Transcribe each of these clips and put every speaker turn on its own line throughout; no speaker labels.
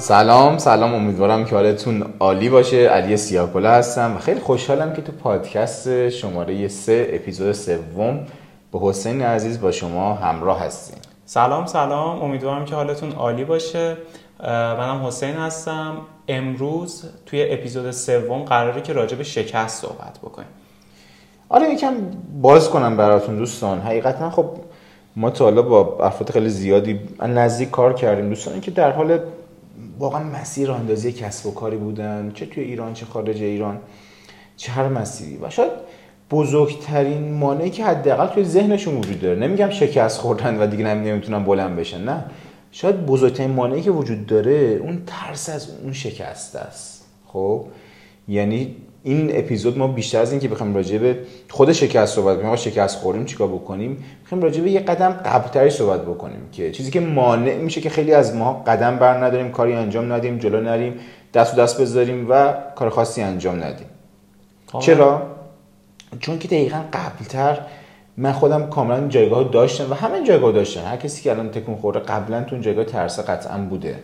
سلام سلام امیدوارم که حالتون عالی باشه. علی سیاکولا هستم و خیلی خوشحالم که تو پادکست شماره سه اپیزود سوم به حسین عزیز با شما همراه هستیم.
سلام سلام. امیدوارم که حالتون عالی باشه. منم حسین هستم. امروز توی اپیزود سوم قراره که راجع به شکست صحبت بکنیم.
آره یکم باز کنم براتون دوستان. حقیقتا خب ما تا حالا با افراد خیلی زیادی نزدیک کار کردیم. دوستانی که در حال واقعا مسیر اندازی کسب و کاری بودن چه توی ایران چه خارج ایران چه هر مسیری. و شاید بزرگترین مانعی که حداقل توی ذهنشون وجود داره نمیگم شکست خوردن و دیگه نمی‌تونن بلند بشن نه. شاید بزرگترین مانعی که وجود داره اون ترس از اون شکست است. خب؟ یعنی این اپیزود ما بیشتر از اینکه بخوایم راجع به خود شکست صحبت کنیم شکست خوریم چیکار بکنیم؟ می‌خوایم راجع به یه قدم قبلتری صحبت بکنیم که چیزی که مانع میشه که خیلی از ما قدم بر نداریم کاری انجام ندیم جلو نریم دست و دست بذاریم و کار خاصی انجام ندیم. چرا؟ چون که دقیقا قبلتر من خودم کاملا جایگاه داشتم و همه جایگاه داشتن. هر کسی که الان تکون خورده قبلا تو جایگاه ترس قطعا بوده.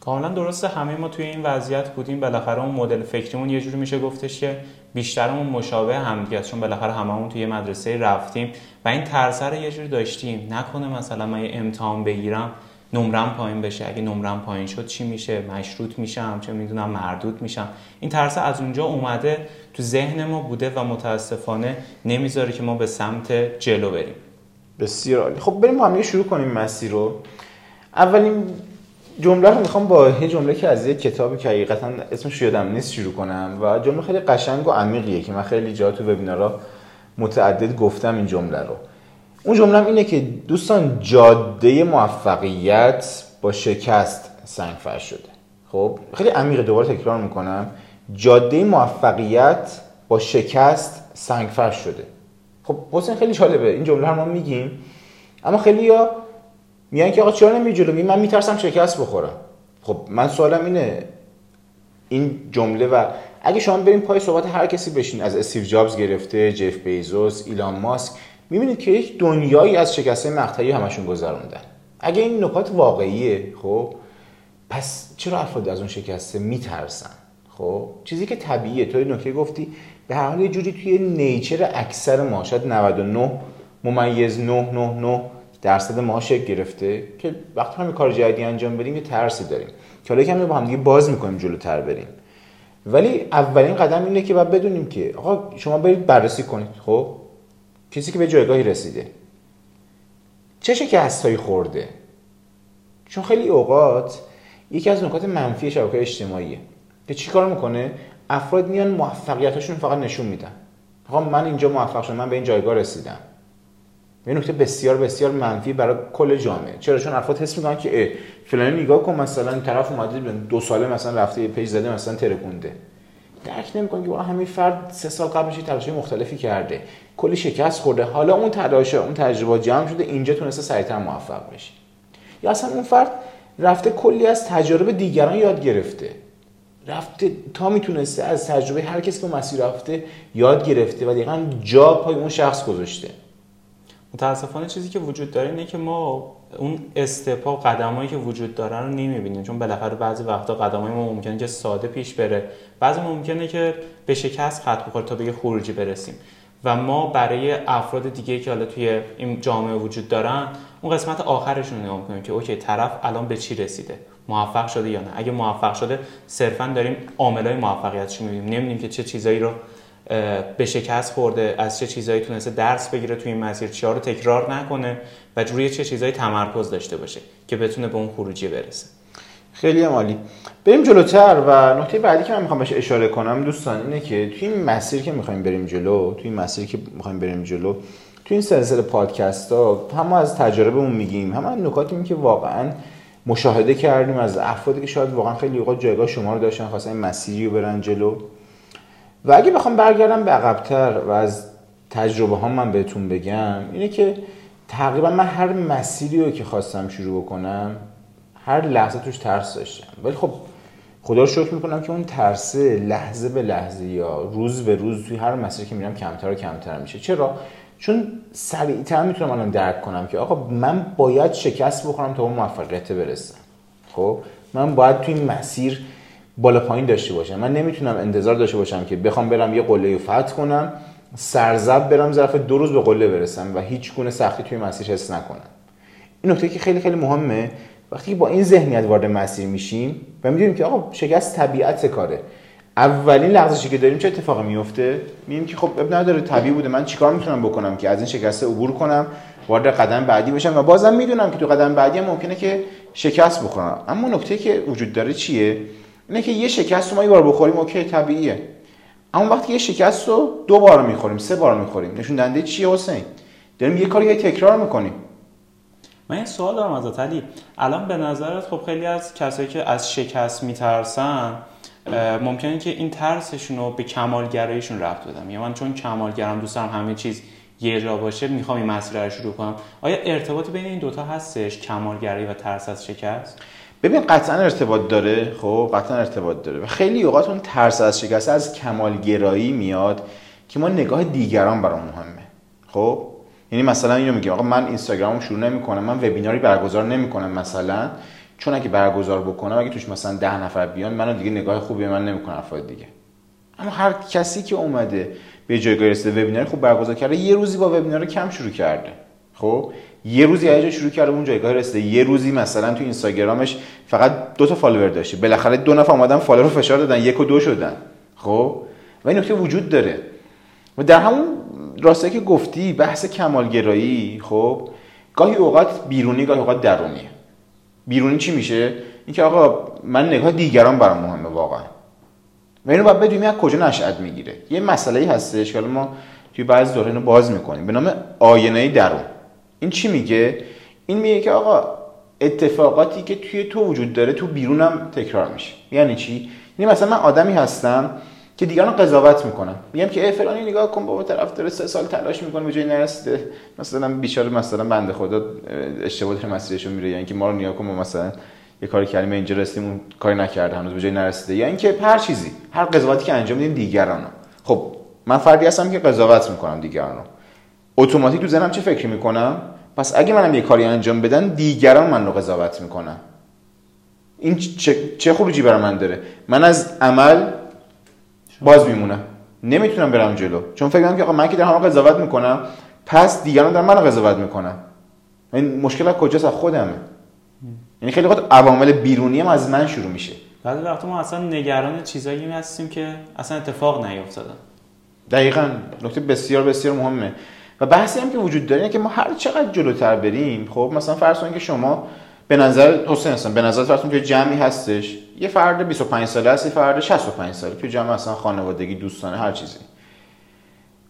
کاملا درسته همه ما توی این وضعیت بودیم بالاخره اون مدل فکریمون یه جوری میشه گفتش که بیشترمون مشابه همدیگه است چون بالاخره هممون توی مدرسه رفتیم و این ترس رو یه جوری داشتیم. نکنه مثلا من یه امتحان بگیرم نمرم پایین بشه. اگه نمرم پایین شد چی میشه؟ مشروط میشم چه می‌دونم مردود میشم. این ترس از اونجا اومده تو ذهن ما بوده و متاسفانه نمی‌ذاره که ما به سمت جلو بریم.
بسیار خب بریم با هم شروع کنیم مسیر رو. اولین جمله رو می‌خوام با یه جمله که از یه کتابی که حقیقتا اسمش یادم نیست شروع کنم و جمله خیلی قشنگ و عمیقیه که من خیلی جا تو وبینارها متعدد گفتم این جمله رو. اون جمله اینه که دوستان جاده موفقیت با شکست سنگ فرش شده. خب خیلی عمیقه دوباره تکرار می‌کنم. جاده موفقیت با شکست سنگ فرش شده. خب حسین خیلی جالبه این جمله رو ما میگیم. اما خیلی یا میگن که آقا چرا نمی جلو؟ من میترسم شکست بخورم. خب من سوالم اینه این جمله و اگه شما بریم پای صحبت هر کسی بشین از استیو جابز گرفته جف بیزوس ایلان ماسک می‌بینید که یک دنیایی از شکسته مقطعی همشون گذروندن. اگه این نکات واقعیه خب پس چرا افراد از اون شکسته میترسن؟ خب چیزی که طبیعیه. تو نکته گفتی به هر حال یه جوری توی نیچر اکثر ما شاید 99 ممیز 999 درصد ما شکل گرفته که وقتی هم کار جدیدی انجام بدیم یه ترسی داریم. که حالا کمی با هم دیگه باز می‌کنیم جلوتر بریم. ولی اولین قدم اینه که باید بدونیم که آقا شما برید بررسی کنید خب؟ کسی که به جایگاهی رسیده. چه شکستهایی خورده؟ چون خیلی اوقات یکی از نکات منفی شبکه اجتماعیه. که چی کار می‌کنه؟ افراد میان موفقیتاشون فقط نشون میدن. آقا من اینجا موفق شدم من به این جایگاه رسیدم. یه نکته بسیار بسیار منفی برای کل جامعه. چرا؟ چون افراد حس می‌کنن که فلانی نگاه کن مثلا طرف اومده دو ساله مثلا رفته پیج زده مثلا ترکونده. درک نمی‌کنه که همین فرد سه سال قبلش تلاش مختلفی کرده. کلی شکست خورده. حالا اون تلاش اون تجربه جمع شده اینجا تونسته سریعتر موفق بشه. یا اصلا اون فرد رفته کلی از تجربه دیگران یاد گرفته. رفته تا می‌تونسته از تجربه هر کسی که مسیر رفته یاد گرفته و دقیقا جا پای اون شخص گذاشته.
متاسفانه چیزی که وجود داره اینه که ما اون استپا و قدمایی که وجود داره رو نمی‌بینیم. چون بالاخره بعضی وقتا قدمای ما ممکنه که ساده پیش بره. بعضی ممکنه که به شکست خط بخوره تا به یه خروجی برسیم. و ما برای افراد دیگه که حالا توی این جامعه وجود دارن اون قسمت آخرشون رو نگاه که اوکی طرف الان به چی رسیده؟ موفق شده یا نه؟ اگه موفق شده صرفا داریم عاملای موفقیتش می‌بینیم. نمی‌دونیم که چه چیزایی رو به شکست خورده از چه چیزایی تونسته درس بگیره توی این مسیر چیا رو تکرار نکنه و روی چه چیزایی تمرکز داشته باشه که بتونه به اون خروجی برسه.
خیلی عالی. بریم جلوتر و نکته بعدی که من می‌خوام بهش اشاره کنم دوستان اینه که توی این مسیر که می‌خوایم بریم جلو توی این مسیر که می‌خوایم بریم جلو توی این سلسله پادکست ها هم از تجربهمون میگیم. هم از نکاتی که واقعا مشاهده کردیم از افرادی که شاید واقعا خیلی اوقات جایگاه شما رو داشتن خواستن مسیری رو برن جلو. و اگه بخوام برگردم به عقبتر و از تجربه ها من بهتون بگم اینه که تقریبا من هر مسیری رو که خواستم شروع بکنم هر لحظه توش ترس داشتم. ولی خب خدا رو شکر می‌کنم که اون ترسه لحظه به لحظه یا روز به روز توی هر مسیری که میرم کمتر و کمتر میشه. چرا؟ چون سریعتر می‌تونم الان درک کنم که آقا من باید شکست بخورم تا اون موفقیت برسم. خب؟ من باید توی مسیر بالا پایین داشته باشم. من نمی‌تونم انتظار داشته باشم که بخوام برم یه قله فتح کنم سرزب برم ظرف دو روز به قله برسم و هیچ گونه سختی توی مسیر حس نکنم. این نکته که خیلی خیلی مهمه. وقتی با این ذهنیت وارد مسیر میشیم و می‌دونیم که آقا شکست طبیعت کاره. اولین لحظه‌ای که داریم چه اتفاقی میفته میگیم که خب اب نداره طبیعی بوده من چیکار می‌تونم بکنم که از این شکست عبور کنم وارد قدم بعدی بشم؟ و بازم می‌دونم که تو قدم بعدی ممکنه که شکست بخورم. اما نکته که وجود داره چیه؟ اینه که یه شکست رو ما یه بار بخوریم اوکی طبیعیه. اما وقتی یه شکست رو دو بار می‌خوریم سه بار می‌خوریم نشون دهنده چیه حسین؟ داریم یه کاری تکرار می‌کنیم.
من این سوال دارم ازت علی. الان به نظرت خب خیلی از کسایی که از شکست میترسن ممکنه که این ترسشون رو به کمالگراییشون رفت بدم یا من چون کمالگرم دوست دارم همه چیز یه جا باشه می‌خوام این مسیر رو شروع کنم. آیا ارتباطی بین این دوتا هستش کمالگرایی و ترس از شکست؟
ببین قطعا ارتباط داره خب قطعا ارتباط داره و خیلی اوقات اون ترس از شکست از کمالگرایی میاد که ما نگاه دیگران برام مهمه. خب؟ یعنی مثلا اینو میگم آقا من اینستاگرامم شروع نمی‌کنم من وبیناری برگزار نمی‌کنم مثلا چون اگه برگزار بکنم اگه توش مثلا ده نفر بیان منو دیگه نگاه خوبی من نمی‌کنه افراد دیگه. اما هر کسی که اومده به جایگاه رسیده وبینار خوب برگزار کرده یه روزی با وبینار کم شروع کرده. خب؟ یه روزی یه شروع کرده اون جایگاه رسیده. یه روزی مثلا تو اینستاگرامش فقط دو تا follower داشته بالاخره دو نفر اومدن follow رو فشار دادن. یک و دو شدن. خب؟ و این نکته وجود داره. و در همون راسته که گفتی بحث کمالگرایی خب؟ گاهی اوقات بیرونی گاهی اوقات درونی. بیرونی چی میشه؟ اینکه آقا من نگاه دیگران برام مهمه واقعا. و اینو باید بدونیم از کجا نشأت می‌گیره. یه مسئله هستش که ما توی بعضی دوره اینو باز می‌کنیم. به نام آینه درون. این چی میگه؟ این میگه که آقا اتفاقاتی که توی تو وجود داره تو بیرونم تکرار میشه. یعنی چی؟ یعنی مثلا من آدمی هستم که دیگران قضاوت می‌کنم میگم که ای فلانی نگاه کن بابا طرف داره سه سال تلاش می‌کنه به جای نرسیده. مثلا بیچاره مثلا بنده خدا اشتباه داره مسیرشو میره. یعنی که ما رو نگاه کن مثلا یه کاری کردیم اینجا رسیدیم اون کاری نکرده هنوز به جای نرسیده. یا اینکه هر چیزی هر قضاوتی که انجام میدیم دیگرانو. خب من فردی هستم که قضاوت می‌کنم دیگرانو. اتوماتیک تو ذهنم چه فکری می‌کنم؟ پس اگه منم یه کاری انجام بدن دیگران من رو قضاوت می‌کنن. این چه, چه خروجی برای من داره؟ من از عمل باز میمونم. نمی‌تونم برم جلو. چون فکر کنم که آقا من که دارم قضاوت می‌کنم پس دیگران دارن منو قضاوت می‌کنن. این مشکل از کجاست؟ از خودمه. یعنی خیلی وقت عوامل بیرونی هم از من شروع میشه.
بعضی وقتا ما اصلا نگران چیزایی هستیم که اصلا اتفاق نیفتادن
دقیقا. نکته بسیار بسیار مهمه. و بحثی هم که وجود داره اینه که ما هر چقدر جلوتر بریم خب مثلا فرض کنید که شما به نظر حسین هستن به نظر فرض که جمعی هستش یه فرد 25 ساله هست یه فرد 65 ساله. تو جمع مثلا خانوادگی دوستانه هر چیزی.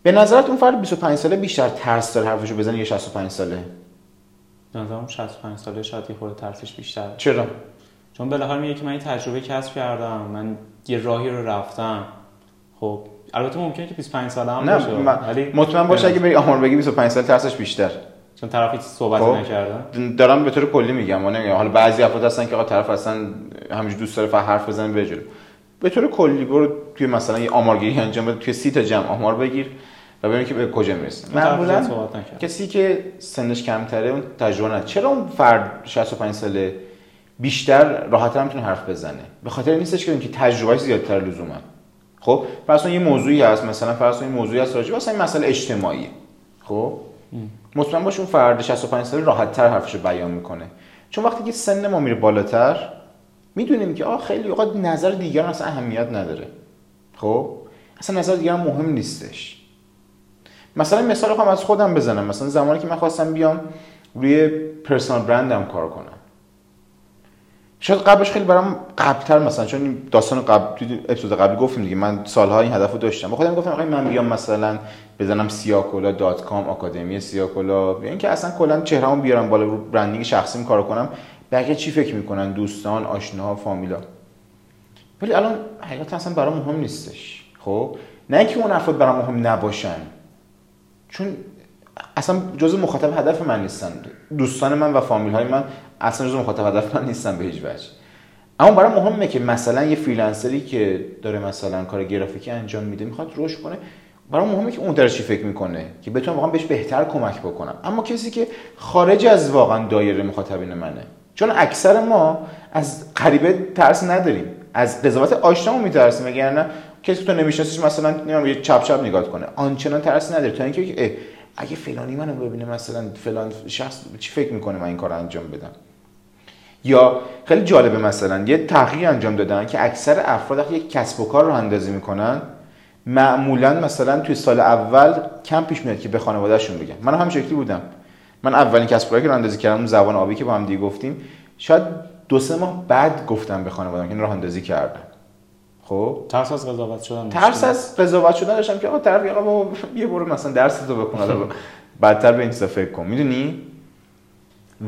به نظرت اون فرد 25 ساله بیشتر ترس داره حرفشو بزنه یا 65 ساله؟
نظرم 65 ساله شاید یه خورده ترسش بیشتر
چرا؟
چون بالاخره میگه که من این تجربه کسب کردم من یه راهی رو رفتم. خب البته ممکنه که 25 ساله هم باشه
ولی مطمئن باشه اگه بری آمار بگی 25 سال ترسش بیشتر.
چون طرف هیچ صحبت خب. نکردن.
دارم به طور کلی میگم اون حالا بعضی افراد هستن که آقا طرف اصلا همینجوری دوست داره فقط حرف بزنه به جلو. به طور کلی برو توی مثلا یه آمارگیری انجام بده توی سی تا جمع آمار بگیر و ببین که به کجا می‌رسه معمولا کسی که سنش کمتره اون تجربه نداره. چرا اون فرد 65 ساله بیشتر راحت‌تر می‌تونه حرف بزنه؟ به خاطر نیستش که اینکه تجربهش زیادتر لزوما. خب فرض یه موضوعی هست مثلا فرض یه موضوعی هست راجع مثلا این مسئله اجتماعی. خب؟ مطمئن باش اون فرد 65 ساله راحت تر حرفشو بیان می‌کنه. چون وقتی که سن ما میره بالاتر می‌دونیم که آه خیلی اوقات نظر دیگر اصلا اهمیت نداره. خب؟ اصلا نظر دیگر مهم نیستش. مثلا مثال خواهم از خودم بزنم. مثلا زمانی که من خواستم بیام روی personal brand م کار کنم. شاید قبلش خیلی برام قبلتر مثلا چون داستان قبل اپیزود قبلی گفتیم دیگه من سالها این هدفو داشتم. با خودم گفتم آقا من بیام مثلا بزنم سیاکولا dot com آکادمی سیاکولا یا اینکه اصلا کلا چهرهمو بیارم بالا رو branding شخصیم کار کنم بقیه چی فکر می‌کنن؟ دوستان آشناها فامیلا. ولی الان حقیقتا اصلا برام مهم نیستش. خب؟ نه اینکه اون افراد برام مهم نباشن. چون اصلا جزء مخاطب هدف من نیستن. دوستان من و فامیل های من اصلا جزء مخاطب هدف من نیستن به هیچ وجه. اما برای مهمه که مثلا یه فریلنسری که داره مثلا کار گرافیکی انجام میده می‌خواد رشد کنه. برای مهمه که اون داره چی فکر می‌کنه که بتونم واقعا بهش بهتر کمک بکنم. اما کسی که خارج از واقعا دایره مخاطبین منه. چون اکثر ما از غریبه ترس نداریم. از قضاوت آشنامون میترسیم وگرنه کسی تو نمیشناسیش مثلا نمی‌دونم یه چپ چپ نگاه کنه. آنچنان ترس نداره تا اینکه اگه فلانی منو ببینه مثلا فلان شخص چی فکر می‌کنه من این کار انجام بدم؟ یا خیلی جالبه مثلا یه تحقیق انجام دادن که اکثر افراد وقتی یک کسب و کار رو اندازی می‌کنن معمولا مثلا توی سال اول کم پیش میاد که به خانوادهشون بگن. من هم شکلی بودم. من اولین کسب و کاری که رو اندازی کردم زبان آبی که با هم دیگه گفتیم شاید دو سه ماه بعد گفتم به خانواده‌ام که این راه اندازی کردم خب؟
ترس از قضاوت شدن
ترس از قضاوت شدن داشتم که آقا طرف آقا یه برو مثلا درس تو بخون بعدتر به این فکر کن. می‌دونی؟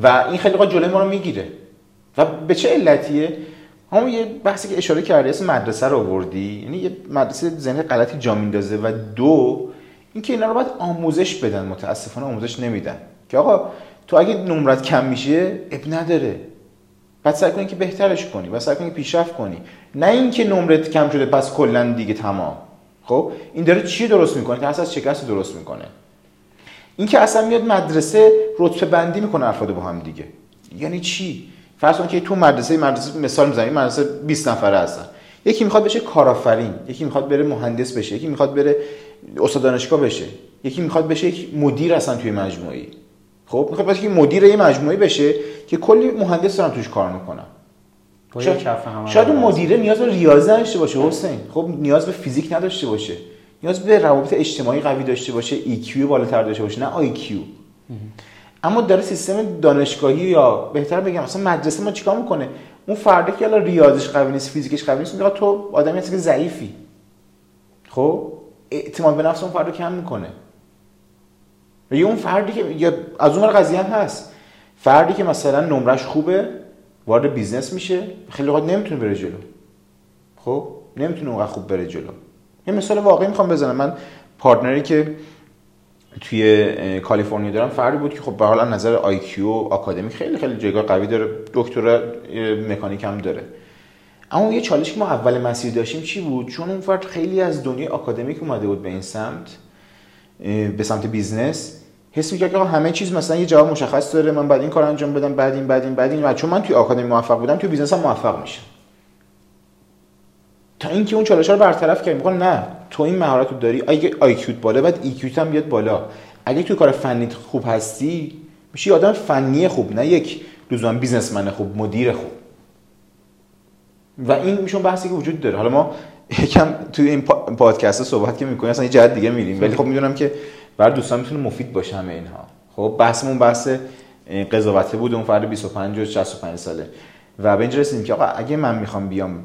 و این خیلی وقت جلوی ما رو می‌گیره. و به چه علتیه؟ همون یه بحثی که اشاره کردی اسم مدرسه رو آوردی. یعنی یه مدرسه ذهن غلطی جا میندازه و دو اینکه اینا رو باید آموزش بدن. متاسفانه آموزش نمیدن. که آقا تو اگه نمرت کم میشه اب نداره. بعد سعی کنی که بهترش کنی. و سعی کنی پیشرفت کنی. نه اینکه نمرت کم شده پس کلا دیگه تمام. خب؟ این داره چی درست می‌کنه؟ که از شکست درست می‌کنه. این که اصلا میاد مدرسه رتبه بندی می‌کنه افراد با هم دیگه. یعنی چی؟ فرض کن که تو مدرسه مدرسه مثال می‌زنیم مدرسه 20 نفره هستن. یکی می‌خواد بشه کارآفرین یکی می‌خواد بره مهندس بشه یکی می‌خواد بره استاد دانشگاه بشه یکی می‌خواد بشه یک مدیر اصلا توی مجموعه خب می‌خواد بشه که مدیر یه مجموعه بشه که کلی مهندس دارن توش کار می‌کنن. شاید, شاید اون مدیره نیاز به ریاضی نداشته باشه حسین. خب نیاز به فیزیک نداشته باشه. نیاز به روابط اجتماعی قوی داشته باشه EQ بالاتر داشته باشه نه IQ اما داره سیستم دانشگاهی یا بهتر بگم مثلا مدرسه ما چیکار می‌کنه؟ اون فردی که الان ریاضیش قوی نیست فیزیکش قوی نیست میگه تو آدمی هستی که ضعیفی. خب؟ اعتماد به نفس اون فرد رو کم می‌کنه. و یه اون فردی که یا از اون قضیه هم هست. فردی که مثلا نمرش خوبه وارد business میشه خیلی وقت نمی‌تونه بره جلو. خب؟ نمی‌تونه اونقدر خوب بره جلو. یه مثال واقعی می‌خوام بزنم. من partner ی که توی کالیفرنیا دارم فردی بود که خب به حال نظر IQ آکادمیک خیلی خیلی جایگاه قوی داره دکترا مکانیک هم داره. اما یه چالش که ما اول مسیر داشتیم چی بود؟ چون اون فرد خیلی از دنیای آکادمیک اومده بود به این سمت به سمت business. حس می‌کرد که همه چیز مثلا یه جواب مشخص داره من باید این کار انجام بدم بعد این بعد این بعد این. و چون من توی آکادمی موفق بودم توی business هم موفق میشم تا اینکه اون چالش رو برطرف کرد میگن نه تو این مهارت رو داری. اگه IQ ت بالا باید EQ ت هم بیاد بالا. اگه تو کار فنی خوب هستی میشی آدم فنی خوب نه یک لزوما بیزنسمن خوب مدیر خوب. و این میشون بحثی که وجود داره. حالا ما یکم توی این پادکست صحبت که می‌کنیم اصلا یه جهت دیگه میریم. ولی خب می‌دونم که برای دوستان می‌تونه مفید باشه همه اینها. خب بحثمون بحث قضاوته بود اون فرد 25 و 65 ساله. و به اینجا رسیدیم که آقا اگه من می‌خوام بیام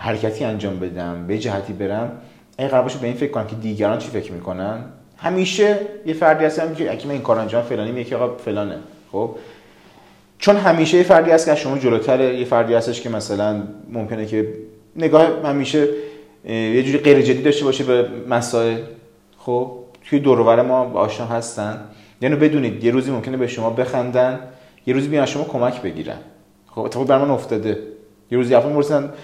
حرکتی انجام بدم به جهتی برم ای قرار باشه به این فکر کنم که دیگران چی فکر می‌کنن؟ همیشه یه فردی هستم که من این کار انجام فلانی میگه آقا فلانه. خب؟ چون همیشه یه فردی هست که شما جلوتره یه فردی هستش که مثلا ممکنه که نگاه همیشه یه جوری غیر جدی داشته باشه به مسائل. خب؟ توی دور ما آشنا هستن. یعنی بدونید یه روزی ممکنه به شما بخندن یه روزی بیان شما کمک بگیرن. خب؟ اتفاق بر من افتاده. یه روزی افراد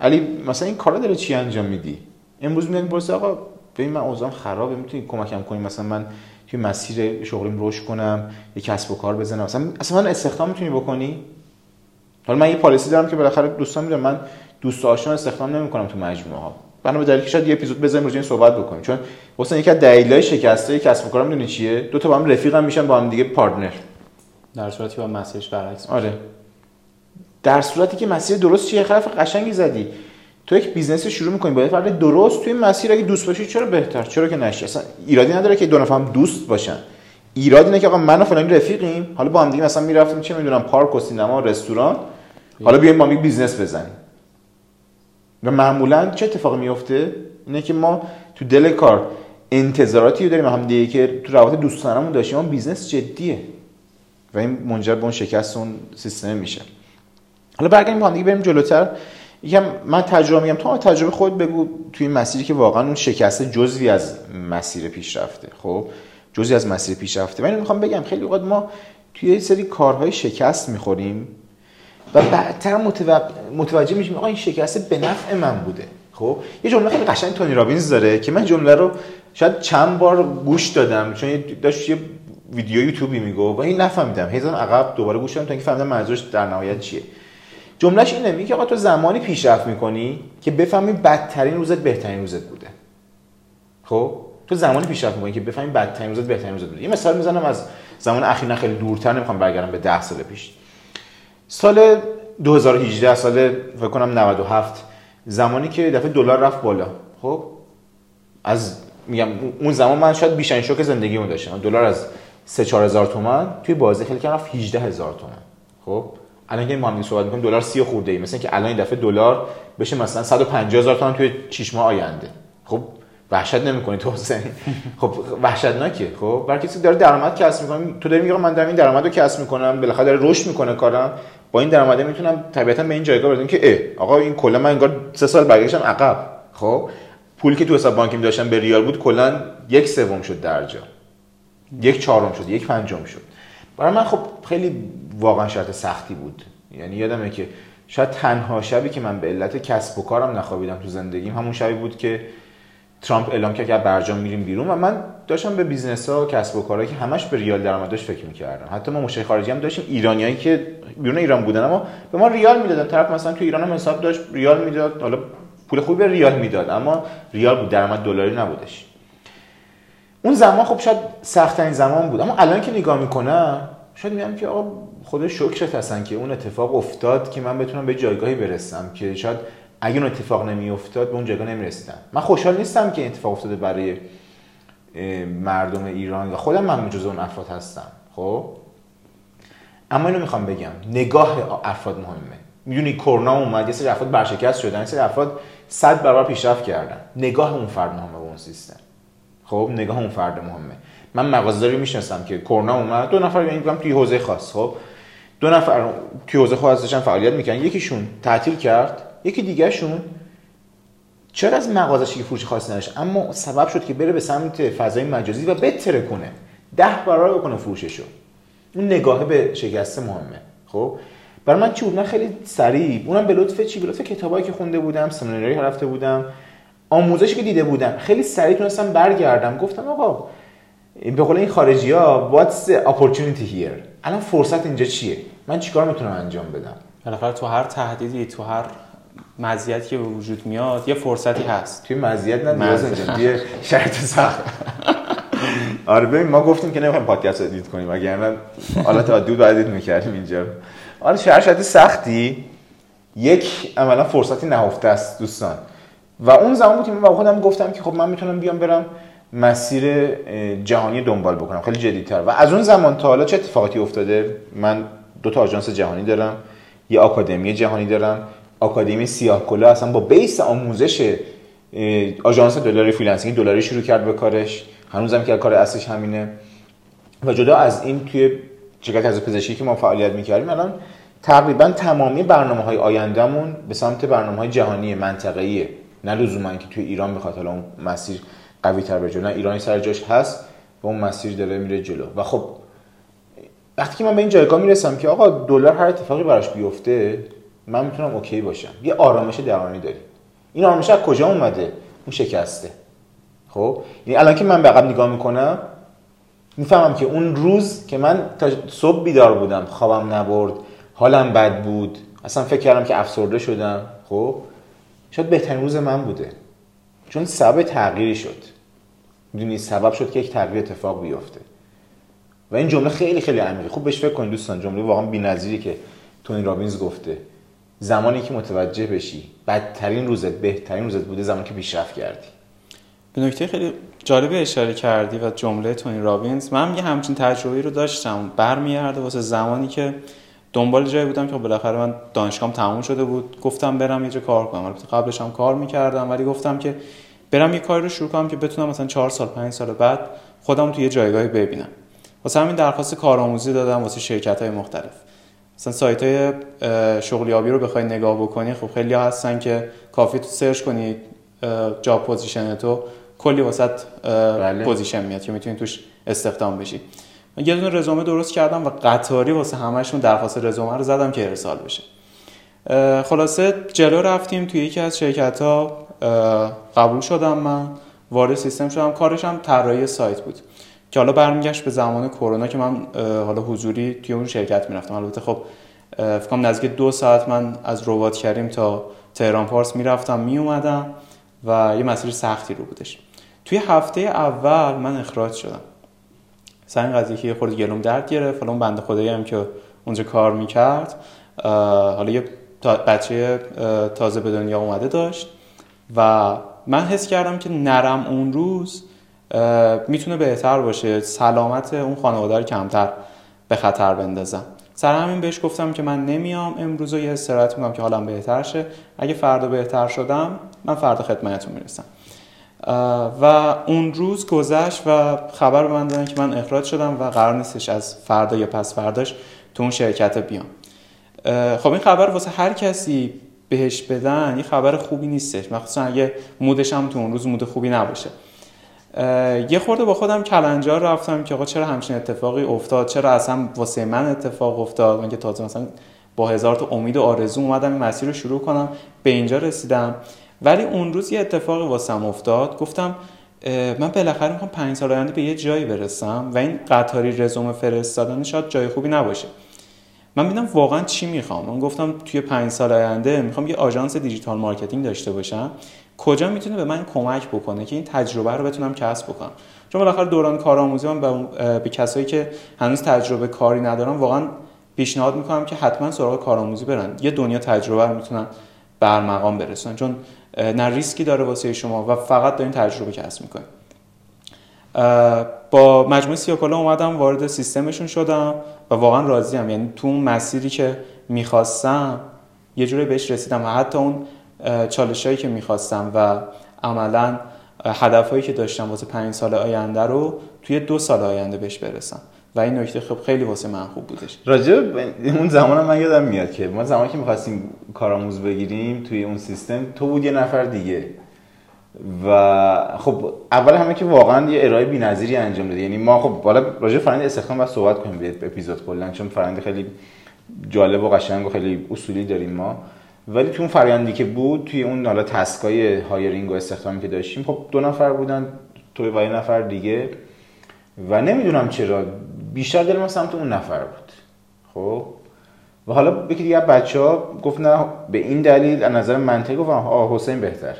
علی مثلا این کارا داره چی انجام میدی؟ امروز میاد می‌پرسه آقا ببین من اوضاعم خرابه می‌تونی کمکم کنی؟ مثلا من توی مسیر شغلیم رشد کنم یه کسب و کار بزنم. مثلا اصلا من استخدام می‌تونی بکنی؟ حالا من یه پالیسی دارم که بالاخره دوستان می‌دونم من دوست آشنا استخدام نمی‌کنم تو مجموعه ها بنا به دلیلی که شاید یه اپیزود بزنیم روش این صحبت بکنیم. چون واسه یکی از دلایل شکسته کسب و کارم می‌دونی چیه؟ دو تا با هم رفیقم میشن با هم دیگه پارتنر.
در صورتی با مسیرش برعکس
آره. در صورتی که مسیر درست چیه؟ حرف قشنگی زدی. تو یک business شروع می‌کنی با فرد درست توی مسیر اگه دوست باشی چرا بهتر؟ چرا که نشی؟ اصلا ایرادی نداره که دو نفر دوست باشن. ایراد اینه که آقا من و فلانی رفیقیم. حالا با هم دیگه مثلا می‌رفتیم چه می‌دونم پارک و سینما و رستوران. حالا بیایم با هم business بزنیم. و معمولا چه اتفاقی میفته اینه که ما تو دل کار انتظاراتی داریم. هم دیگه که تو روابط دوستانمون داشتیم. business جدیه. و این منجر به اون شکست اون سیستم میشه. حالا برگردیم با هم دیگه بریم جلوتر. یکم من تجربه میگم. تو تجربه خود بگو توی مسیری که واقعا اون شکست جزوی از مسیر پیشرفته خب؟ جزوی از مسیر پیشرفته من می‌خوام بگم خیلی وقت ما توی سری کارهای شکست می‌خوریم و بعدتر متوجه میشیم آقا این شکست به نفع من بوده. خب؟ یه جمله خیلی قشنگ تونی رابینز داره که من جمله رو شاید چند بار گوش دادم. چون داشت یه ویدیو یوتیوبی میگو و این نفهمیدم. هیزم عقب دوباره گوش کردم تا اینکه فهمیدم منظورش در نهایت چیه. جملهش اینه میگه آقا تو زمانی پیشرفت می‌کنی که بفهمی بدترین روزت بهترین روزت بوده. خب؟ تو زمانی پیشرفت می‌کنی که بفهمی بدترین روزت بهترین روزت بوده. یه مثال می‌زنم از زمان اخیر خیلی دورتر نمی‌خوام برگردم به 10 سال پیش. سال 2018 سال فکر کنم 97 زمانی که دفعه دلار رفت بالا. خب؟ از میگم اون زمان من شاید بیشترین شوک زندگیمو داشتم. دلار از 3 4000 تومان توی بازی خیلی کردم رفت 18000 تومان. خب؟ الان که ما هم صحبت می‌کنیم دلار 30 خورده ای مثلا که الان این دفعه دلار بشه مثلا 150 هزار تومان توی 6 ماه آینده. خب وحشت نمی‌کنی تو حسین خب وحشتناکه. خب برای کسی داره درآمد کسب می‌کنه. تو داری میگی من دارم این درآمدو کسب می‌کنم بالاخره داره رشد می‌کنه کارم. با این درآمده می‌تونم طبیعتا به این جایگاه برسم که اه آقا این کلا من انگار سه سال برگشتم عقب. خب پولی که تو حساب بانکیم داشتم به ریال بود کلا یک سوم شد درجا یک چهارم شد یک پنجم شد. برای من خب خیلی واقعا شرایط سختی بود. یعنی یادمه که شاید تنها شبی که من به علت کسب و کارم نخوابیدم تو زندگیم همون شبی بود که ترامپ اعلام کرد که برجام میریم بیرون و من داشتم به business ها و کسب و کارهایی که همش به ریال درآمدش فکر می‌کردم. حتی ما مشتری خارجی هم داشتیم ایرانیایی که بیرون ایران بودن اما به ما ریال می‌دادن. طرف مثلا تو ایران هم حساب داشت ریال می‌داد حالا پول خوبی به ریال می‌داد اما ریال بود درآمد دلاری نبودش. اون زمان خب شاید سخت این زمان بود اما الان که نگاه می‌کنم شاید میگم که آقا خدا شکرت هستن که اون اتفاق افتاد که من بتونم به جایگاهی برسم که شاید اگه اون اتفاق نمیافتاد به اون جایگاه نمی‌رسیدم. من خوشحال نیستم که اتفاق افتاده برای مردم ایران و خودم من جزو اون افراد هستم. خب؟ اما اینو می‌خوام بگم. نگاه افراد مهمه. می‌دونی کرونا اومد یه سری افراد برشکست شدن یه سری افراد صد برابر پیشرفت کردن. نگاه اون فرد مهمه به اون سیستم. خب؟ نگاه اون فرد مهمه. من مغازه‌داری می‌شناسم که کرونا اومد دو نفر یعنی توی حوزه خاص. خب؟ دو نفر توی حوزه خاص داشتن فعالیت می‌کنن یکیشون تعطیل کرد یکی دیگهشون چرا از مغازش که فروش خاصی نداشت؟ اما سبب شد که بره به سمت فضای مجازی و بتره کنه. ده برابر بکنه فروششو. اون نگاه به شکسته مهمه. خب؟ برای من چی بود؟ من خیلی سریع. اونم به لطف چی؟ به لطف کتابایی که خونده بودم سمیناری رفته بودم آموزشی که دیده بودم. خیلی سریع تونستم برگردم. گفتم آقا به قول این خارجی ها what's the opportunity here? الان فرصت اینجا چیه؟ من چیکار می‌تونم انجام بدم؟
بالاخره تو هر تهدیدی تو هر مزیتی که به وجود میاد یه فرصتی هست.
توی مزیت نه نیاز توی شرط سخت. آره ببین ما گفتیم که نمی‌خوایم پادکست edit کنیم اگر حالت عادی بود باید edit می‌کردیم اینجا. آره تو هر شرایط سختی یک عملا فرصتی نهفته است دوستان. و اون زمان بود که من با خودم گفتم که خب من می‌تونم بیام برم مسیر جهانی دنبال بکنم. خیلی جدیتر و از اون زمان تا حالا چه اتفاقاتی افتاده؟ من دو تا آژانس جهانی دارم یه آکادمی جهانی دارم آکادمی سیاکولا اصلا با base آموزش آژانس دلاری freelancing. دلاری شروع کرد به کارش. هنوزم که کار اصلش همینه. و جدا از این توی شرکت از پزشکی که ما فعالیت می‌کردیم الان تقریبا تمامی برنامه های آیندهمون به سمت برنامه های جهانی منطقه‌ایه. نه لزوما که توی ایران بخواد حالا اون مسیر قوی تر بره نه ایرانی سر جاش هست و اون مسیر داره میره جلو. و خب وقتی که من به این جایگاه می‌رسم که آقا دلار هر اتفاقی براش بیفته من می‌تونم اوکی باشم. یه آرامش درونی داری این آرامش از کجا اومده؟ اون شکسته. خب؟ یعنی الان که من به عقب نگاه می‌کنم می‌فهمم که اون روز که من تا صبح بیدار بودم خوابم نبرد حالم بد بود اصلا فکر کردم که افسرده شدم. خب؟ شاید بهترین روز من بوده. چون سبب تغییری شد. می‌دونی سبب شد که یک تغییر اتفاق بیفته. و این جمله خیلی خیلی عمیقه. خوب بهش فکر کنید دوستان. جمله واقعا بی‌نظیری که تونی رابینز گفته. زمانی که متوجه بشی بدترین روزت بهترین روزت بوده زمانی که پیشرفت کردی.
به نکته خیلی جالب اشاره کردی و جمله تونی رابینز. من یه همچین تجربه رو داشتم. برمیگرده واسه زمانی که دنبال جایی بودم که بالاخره من دانشگاهم تموم شده بود. گفتم برم یه جا کار کنم. البته قبلش هم کار می‌کردم ولی گفتم که برم یه کاری رو شروع کنم که بتونم مثلا چهار سال پنج سال بعد خودم تو یه جایگاهی ببینم. واسه همین درخواست کارآموزی دادم واسه شرکت های مختلف. مثلا سایت های شغلیابی رو بخوای نگاه بکنی خب خیلی ها هستن که کافی تو search کنی job position تو کلی واسط بله. position میاد که می‌تونی توش استخدام بشی. من یه دونه رزومه درست کردم و قطاری واسه همشون درخواست رزومه رو زدم که ارسال بشه. خلاصه جلو رفتیم توی یکی از شرکت ها قبول شدم من. وارد سیستم شدم. کارش هم طراحی سایت بود. که حالا برمیگشت به زمان کرونا که من حالا حضوری توی اون شرکت می‌رفتم. البته خب فکر کنم نزدیک دو ساعت من از ربات کریم تا تهران پارس می‌رفتم میومدم و یه مسیر سختی رو بودش. توی هفته اول من اخراج شدم. سر این قضیه که خورد گلوم درد گرفت. حالا اون بنده خدایی هم که اونجا کار می‌کرد حالا یه بچه تازه به دنیا اومده داشت. و من حس کردم که نرم اون روز می‌تونه بهتر باشه. سلامت اون خانواده رو کمتر به خطر بندازم. سر همین بهش گفتم که من نمیام. امروز یه استراحت می‌کنم که حالم بهتر شه. اگه فردا بهتر شدم من فردا خدمتتون می‌رسم. و اون روز گذشت و خبر به من دادن که من اخراج شدم و قرار نیستش از فردا یا پس فرداش تو اون شرکت بیام. خب این خبر واسه هر کسی بهش بدن یه خبر خوبی نیستش. مخصوصا اگه مودش هم تو اون روز مود خوبی نباشه. یه خورده با خودم کلنجار رفتم که آقا چرا همچین اتفاقی افتاد؟ چرا اصلا واسه من اتفاق افتاد؟ من که تازه مثلا با هزار تا امید و آرزو اومدم این مسیر رو شروع کنم به اینجا رسیدم. ولی اون روز یه اتفاقی واسم افتاد. گفتم من بالاخره می‌خوام پنج سال آینده به یه جایی برسم و این قطاری رزومه فرستادن شاید جای خوبی نباشه. من میدم واقعا چی می‌خوام. من گفتم توی پنج سال آینده می‌خوام یه آژانس digital marketing داشته باشم. کجا می‌تونه به من کمک بکنه که این تجربه رو بتونم کسب بکنم؟ چون بالاخره دوران کارآموزی من به, به کسایی که هنوز تجربه کاری ندارم واقعا پیشنهاد می‌کنم که حتما سراغ کارآموزی برن. یه دنیا تجربه رو می‌تونن برمقام برسن. چون نه ریسکی داره واسه شما و فقط دارین تجربه کسب می‌کنین. با مجموعه سیاکالا اومدم وارد سیستمشون شدم. و واقعا راضیم. یعنی تو اون مسیری که می‌خواستم یه جوری بهش رسیدم و حتی اون چالش هایی که می‌خواستم و عملا هدف که داشتم واسه پنج سال آینده رو توی دو سال آینده بهش برسم. و این نکته خب خیلی واسه من خوب بودش.
راجع اون زمان من یادم میاد که ما زمانی که می‌خواستیم کارآموز بگیریم توی اون سیستم تو بود یه نفر دیگه. و خب اول همه که واقعا یه ارائه بی‌نظیری انجام داده. یعنی ما خب بالا راجع فرآیند استخدام باید صحبت کنیم به اپیزود کلا چون فرآیند خیلی جالب و قشنگ و خیلی اصولی داریم ما. ولی تو اون فرآیندی که بود توی اون حالا تسکای هایرینگ و استخدامی که داشتیم خب دو نفر بودن تو و یه نفر دیگه. و نمی‌دونم چرا بیشتر دل ما سمت اون نفر بود. خب؟ و حالا یکی دیگه بچه ها گفت نه به این دلیل از نظر منطقی گفتم آه حسین بهتر.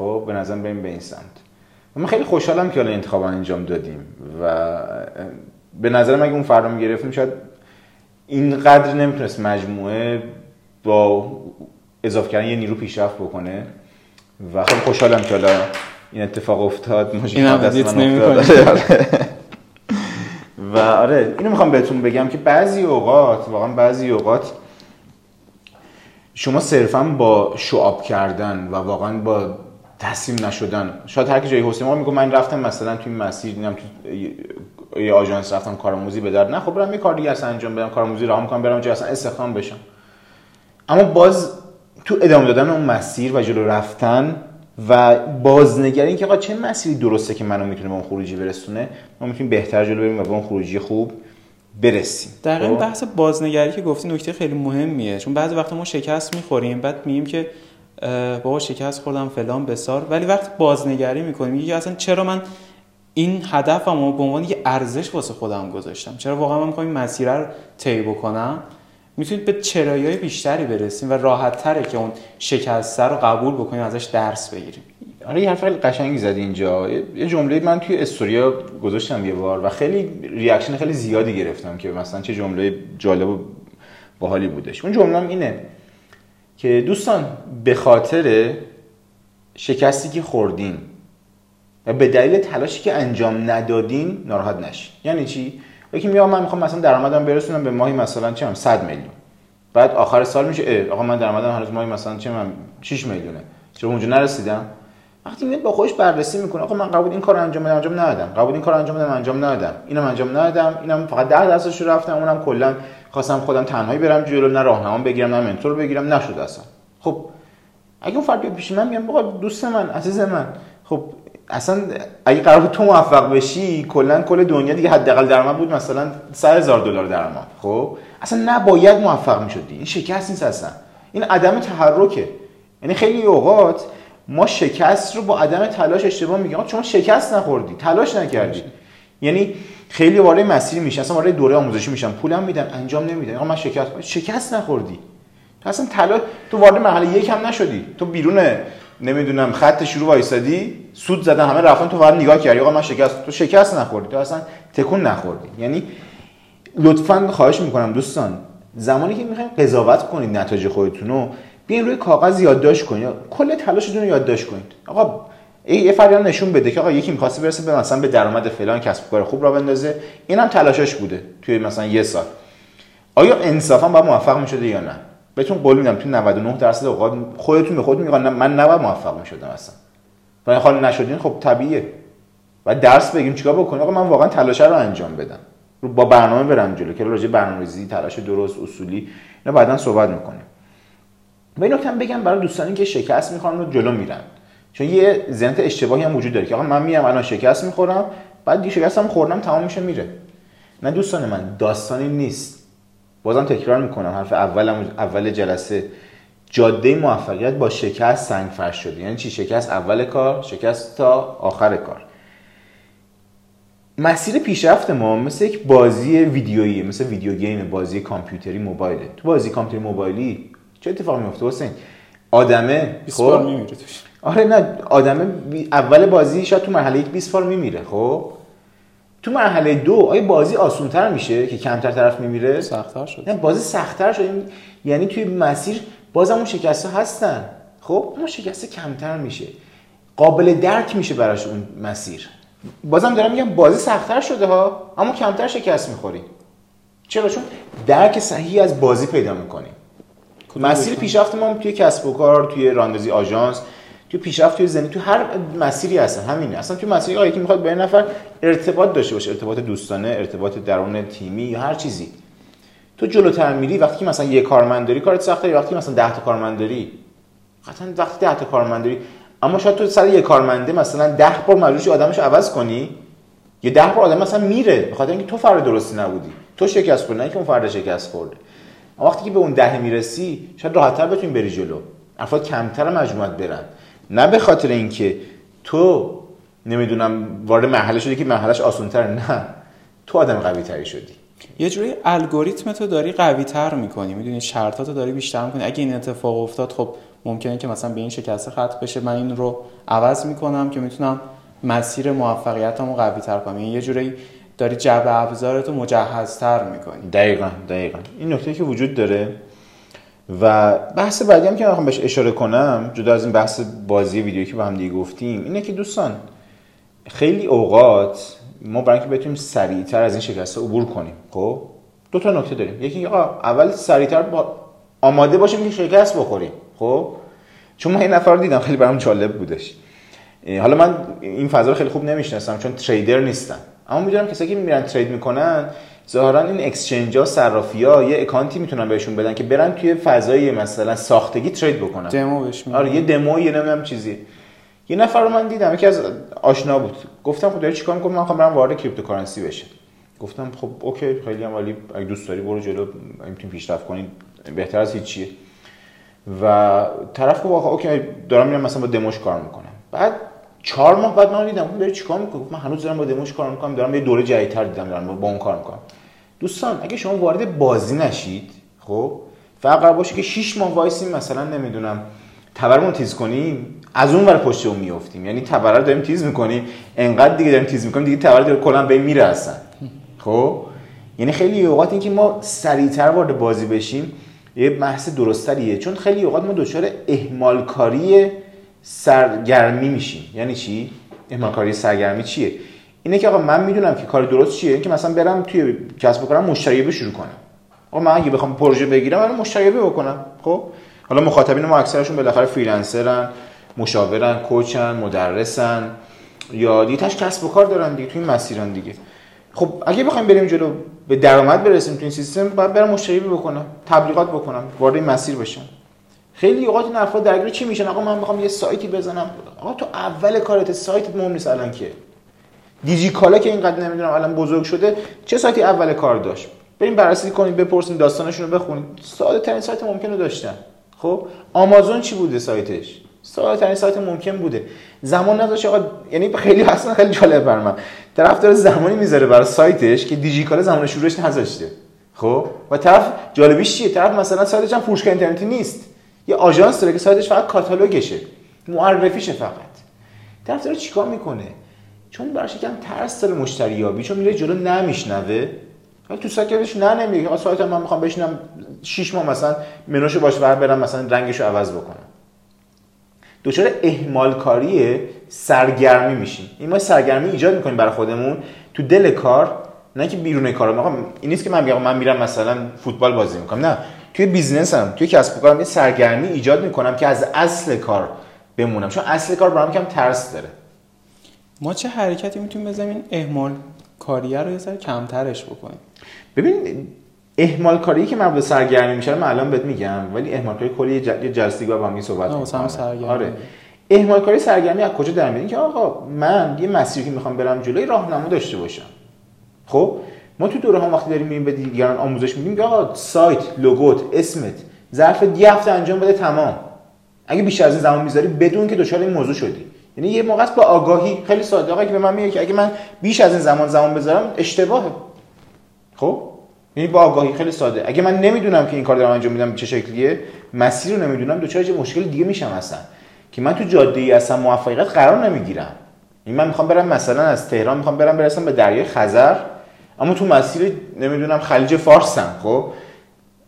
خب به نظر بریم به این سمت. من خیلی خوشحالم که حالا انتخاب انجام دادیم و به نظر من اگه اون فردا می‌گرفتیم شاید اینقدر نمی‌تونست مجموعه با اضافه کردن یه نیرو پیشرفت بکنه. و خیلی خوشحالم که حالا این اتفاق افتاد.
این هم افتاد.
و آره اینو می‌خوام بهتون بگم که بعضی اوقات واقعا بعضی اوقات شما صرفا با شعاب کردن و واقعا با تسلیم نشدن. شاید هر کی جای حسین ما میگه من رفتم مثلا توی مسیر دیدم تو یه آژانس رفتم کارآموزی به در نه خب برم یه کار دیگه اصلا انجام بدم کارآموزی راه می‌کنم برم جای اصلا استخدام بشم. اما باز تو ادامه دادن اون مسیر و جلو رفتن و بازنگری که آقا چه مسیری درسته که منو می‌تونه به اون خروجی برسونه ما می‌تونیم بهتر جلو بریم و به اون خروجی خوب برسیم.
در این خب؟ بحث بازنگری که گفتی نکته خیلی مهمیه. چون بعضی وقتا ما شکست می‌خوریم بعد میگیم که بابا شکست خوردم فلان بسار. ولی وقت بازنگری می‌کنیم. میگه اصلا چرا من این هدفمو به عنوان یه ارزش واسه خودم گذاشتم؟ چرا واقعا من می‌خوام این مسیر رو طی بکنم؟ می‌تونید به چرایی بیشتری برسیم و راحت تره که اون شکسته رو قبول بکنیم ازش درس بگیریم.
آره یه حرف خیلی قشنگی زدی اینجا. یه جمله من توی استوریا گذاشتم یه بار و خیلی ریاکشن خیلی زیادی گرفتم که مثلا چه جمله جالب و باحالی بودش. اون جمله اینه. که دوستان به خاطر شکستی که خوردین و به دلیل تلاشی که انجام ندادین ناراحت نشین. یعنی چی؟ یکی میگه من می‌خوام مثلا درآمدم برسونم به ماهی مثلا چه 100 میلیون. بعد آخر سال میشه آقا من درآمدم هنوز ماهی مثلا چه من؟ 6 میلیونه. چرا اونجا نرسیدم. وقتی میاد با خودش بررسی می‌کنه آقا من قبول این کار انجام بدم انجام ندادم. قبول این کار انجام بدم انجام ندادم. اینم انجام ندادم اینم فقط 10 درصدش رفتم اونم کلا خواستم خودم تنهایی برم جلو نه راهنما بگیرم نه منتور بگیرم نشد اصلا. خب اگه اون فرد پیش من میگم آقا دوست من عزیز من. خب اصلا اگه قرار تو موفق بشی کلا کل دنیا دیگه حداقل درآمد بود مثلا 100 هزار دلار درآمد. خب اصلا نباید موفق می‌شدی. این شکست نیست اصلا. این عدم تحرکه. یعنی خیلی اوقات ما شکست رو با عدم تلاش اشتباه میگیم. شما شکست نخوردی تلاش نکردی. یعنی خیلی وارد مسیر میشن اصلا وارد دوره آموزشی میشن. پولم میدن انجام نمیدن. آقا من شکست شکست نخوردی. تو اصلا طلا تو وارد مرحله یک هم نشدی. تو بیرون نمی‌دونم خط شروع وایسادی سود زدن همه رفتن تو وارد نگاه کردی. آقا من شکست تو شکست نخوردی. تو اصلا تکون نخوردی. یعنی لطفا خواهش می‌کنم دوستان زمانی که می‌خواین قضاوت کنید نتایج خودتون رو بیاین روی کاغذ یادداشت کنید کل تلاشتون رو یادداشت کنید آقا یه فریان نشون بده که آقا یکی می‌خواسته برسه به مثلا به درآمد فلان کسب کار خوب را بندازه. اینم تلاشش بوده توی مثلا یه سال. آیا انصافا با موفق می‌شده یا نه؟ بهتون قول میدم تو 99 درصد اوقات خودتون به خود میگن من نباید موفق می‌شدم اصلا. و حال نشدین خب طبیعیه. و درس بگیم چیکار بکنیم؟ آقا من واقعا تلاش رو انجام بدم. رو با برنامه برم جلو که راجع برنامه‌ریزی تلاش درست اصولی اینا بعدا صحبت می‌کنیم. و این نکته بگم برای دوستانی که شکست می‌خوان و جلو میرن. چون یه ذهنیت اشتباهی هم وجود داره که آقا من میام الان شکست می‌خورم بعد دیگه شکستم خوردم تمام میشه میره. نه دوستان من داستانی نیست. بازم تکرار می‌کنم حرف اولم اول جلسه. جاده موفقیت با شکست سنگ فرش شده. یعنی چی؟ شکست اول کار شکست تا آخر کار. مسیر پیشرفت ما مثل یک بازی ویدیویی مثل ویدیو گیم بازی کامپیوتری موبایله. تو بازی کامپیوتری موبایلی چه اتفاقی میفته حسین آدمه
خب؟ میمیره توش.
آره نه آدمه اول بازی شاید تو مرحله یک 20 بار میمیره خب؟ تو مرحله دو آیا بازی آسونتر میشه که کمتر طرف میمیره؟
سختتر شد.
نه بازی سختتر شد. یعنی توی مسیر باز اون شکسته هستن. خب؟ اون شکسته کمتر میشه. قابل درک میشه براش اون مسیر. بازم دارم میگم بازی سختتر شده ها اما کمتر شکست می‌خوریم چرا؟ چون درک صحیح از بازی پیدا می‌کنیم مسیر پیشرفت ما توی کسب و کار توی راندزی آژانس توی پیشرفت توی زندگی تو هر مسیری هستن همینه. اصلا توی مسیری آیا که می‌خواد با نفر ارتباط داشته باشه ارتباط دوستانه ارتباط درون تیمی یا هر چیزی. تو جلوتر میری وقتی که مثلا یه کارمند داری کارت سخته وقتی مثلا 10 تا کارمند داری قطعا وقتی 10 تا کارمند داری اما شاید تو سر یه کارمنده مثلا 10 بار مجبور آدمش عوض کنی یه 10 بار آدم مثلا میره به خاطر اینکه تو فرد درستی نبودی. تو شکست خوردی نه که اون فرد شکست خورده. وقتی که به اون ده می‌رسی شاید راحتتر بتونی بری جلو. افراد کمتر مجموعت برن. نه به خاطر اینکه تو نمی‌دونم وارد مرحله شدی که مرحلهش آسان‌تر نه. تو آدم قوی تری شدی.
یه جوری الگوریتم تو داری قوی تر می‌کنی. می‌دونی شرطاتو داری بیشتر می‌کنی. اگه این اتفاق افتاد خب ممکنه که مثلا به این شکسته خط بشه. من این رو عوض می‌کنم که می‌تونم مسیر موفقیتمو قوی تر کنم. یعنی یه جوری داری جبه ابزارتو مجهزتر می‌کنی.
دقیقا دقیقا. این نکته که وجود داره و بحث بعدی هم که می‌خوام بهش اشاره کنم جدا از این بحث بازی ویدیویی که با هم دیگه گفتیم اینه که دوستان خیلی اوقات ما برای اینکه بتونیم سریعتر از این شکسته عبور کنیم خب؟ دو تا نکته داریم. یکی آقا اول سریعتر با آماده باشیم که شکست بخوریم خب؟ چون من این نفر رو دیدم خیلی برام جالب بودش. حالا من این فضا رو خیلی خوب نمی‌شناسم چون تریدر نیستم. اما می‌دونم کسایی که میرن ترید می‌کنن ظاهرا این اکسچنج ها صرافی ها یه اکانتی می‌تونن بهشون بدن که برن توی فضای مثلا ساختگی ترید بکنن.
دمو بهش
آره یه دمو یه نمی‌دونم چیزی. یه نفر رو من دیدم یکی از آشنا بود. گفتم خب داری چیکار می‌کنی؟ من برم وارد cryptocurrency بشه. گفتم خب OK خیلی هم ولی اگه دوست داری برو جلو می‌تونی پیشرفت کنی. بهتر از هیچیه. و طرف گفت OK دارم میرم مثلا با دموش کار می‌کنم. بعد چهار ماه بعد من دیدم اون داره چیکار می‌کنه؟ من هنوز دارم با دموش کار می‌کنم دارم یه دوره جدیدتر دیدم دارم با اون کار می‌کنم. دوستان اگه شما وارد بازی نشید خب فقط باشه که 6 ماه وایسیم مثلا نمی‌دونم تبرمون تیز کنیم از اون ور پشت اون میافتیم. یعنی تبر رو داریم تیز می‌کنیم انقدر دیگه داریم تیز می‌کنیم دیگه تبر داره کلا به میره اصلا خب یعنی خیلی اوقات اینکه ما سریعتر وارد بازی بشیم یه بحث درستریه چون خیلی اوقات ما دچار اهمال کاری سرگرمی میشیم. یعنی چی؟ اهمال کاری سرگرمی چیه؟ اینه که آقا من می‌دونم که کار درست چیه. اینکه مثلا برم توی کسب کنم مشتری شروع کنم. آقا من اگه بخوام پروژه بگیرم باید مشتری بکنم. خب؟ حالا مخاطبین ما اکثرشون بالاخره freelancer ن مشاورن coach ن مدرسن. یا دیگه تهش کسب و کار دارن دیگه توی این مسیرن دیگه. خب اگه بخوایم بریم جلو به درآمد برسیم تو این سیستم باید برم مشتری بکنم تبلیغات بکنم وارد این مسیر بشم. خیلی اوقات این افراد درگیر چی میشن؟ آقا من می‌خوام یه سایتی بزنم. آقا تو اول کارت سایت مهم نیست الان که دیجی کالا که اینقدر نمی‌دونم الان بزرگ شده چه سایتی اول کار داشت؟ بریم بررسی کنید بپرسید داستانشون رو بخونید ساده ترین سایت ممکنه داشتن. خب؟ آمازون چی بوده سایتش؟ ساده ترین سایت ممکن بوده. زمان نداشت آقا یعنی خیلی اصلا خیلی جالب بر من. طرف داره زمانی می‌ذاره برای سایتش که دیجیکال زمان شروعش نذاشته. خب؟ و طرف جالبیش چیه؟ طرف مثلا سایتش هم فروشگاه اینترنتی نیست. یه آژانس داره که سایتش فقط کاتالوگشه. معرفیشه فقط. طرف داره چیکار می‌کنه؟ چون براش یکم ترس داره مشتری یابی چون میره جلو نمیشنوه. تو سایتش نه نمیگه آقا سایت من می‌خوام بشینم 6 ماه مثلا منوشو باش بر برم مثلا رنگشو عوض بکنم. دچار اهمال کاری سرگرمی میشیم. این ما سرگرمی ایجاد می‌کنیم برای خودمون. تو دل کار نه که بیرون کار این نیست که من بگم من میرم مثلا فوتبال بازی می‌کنم. نه. توی بیزنسم توی کسب و کارم یه سرگرمی ایجاد می‌کنم که از اصل کار بمونم. چون اصل کار برام کم ترس داره.
ما چه حرکتی می‌تونیم بزنیم اهمال کاریه رو یه سر کمترش بکنیم؟
ببین اهمال کاری که مربوط سرگرمی میشه من الان بهت میگم ولی اهمال کاری کلی یه جلسه با هم صحبت
کنیم
آره. اهمال کاری سرگرمی از کجا در میاد؟ که آقا من یه مسیری که می‌خوام برم جلوی راهنما داشته باشم. خب؟ ما تو دوره هم وقتی داریم میریم به دیگران آموزش میدیم که سایت لوگوت اسمت ظرف یه هفته انجام بده تمام. اگه بیشتر از این زمان می‌ذاری بدون که دچار این موضوع شدی. یعنی یه موقع با آگاهی خیلی ساده. آقا که به من میگه که اگه من بیش از این زمان زمان بذارم اشتباهه. خب؟ یعنی با آگاهی خیلی ساده. اگه من نمی‌دونم که این کار دارم انجام میدم چه شکلیه مسیر رو نمی‌دونم دوچار یه مشکل دیگه میشم اصلا. که من تو جاده ای اصلا موفقیت قرار نمی‌گیرم. این من می‌خوام برم مثلا از تهران می‌خوام برم برسم به دریای خزر. اما تو مسیر نمی‌دونم خلیج فارسم خب؟